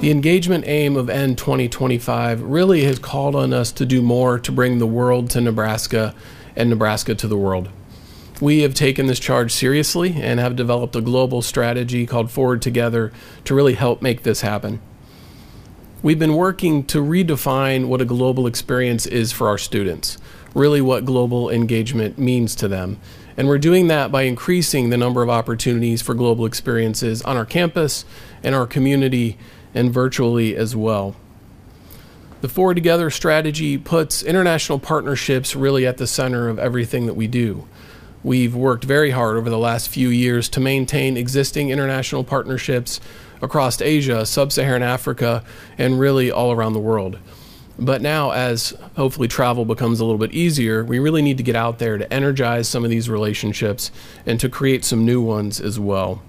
The engagement aim of N2025 really has called on us to do more to bring the world to Nebraska and Nebraska to the world. We have taken this charge seriously and have developed a global strategy called Forward Together to really help make this happen. We've been working to redefine what a global experience is for our students, really what global engagement means to them. And we're doing that by increasing the number of opportunities for global experiences on our campus, in our community, and virtually as well. The Forward Together strategy puts international partnerships really at the center of everything that we do. We've worked very hard over the last few years to maintain existing international partnerships across Asia, Sub Saharan Africa, and really all around the world. But now, as hopefully travel becomes a little bit easier, we really need to get out there to energize some of these relationships and to create some new ones as well.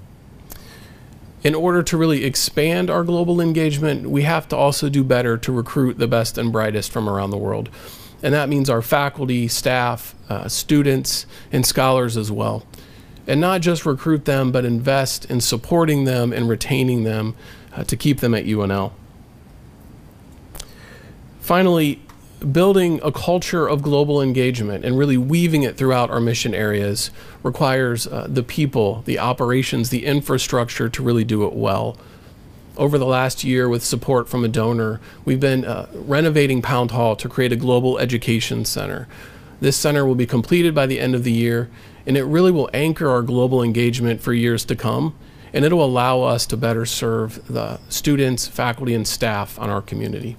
In order to really expand our global engagement, we have to also do better to recruit the best and brightest from around the world and that means our faculty, staff, uh, students, and scholars as well. And not just recruit them, but invest in supporting them and retaining them uh, to keep them at UNL. Finally, building a culture of global engagement and really weaving it throughout our mission areas requires uh, the people, the operations, the infrastructure to really do it well over the last year, with support from a donor, we've been uh, renovating Pound Hall to create a global education center. This center will be completed by the end of the year, and it really will anchor our global engagement for years to come, and it'll allow us to better serve the students, faculty, and staff on our community.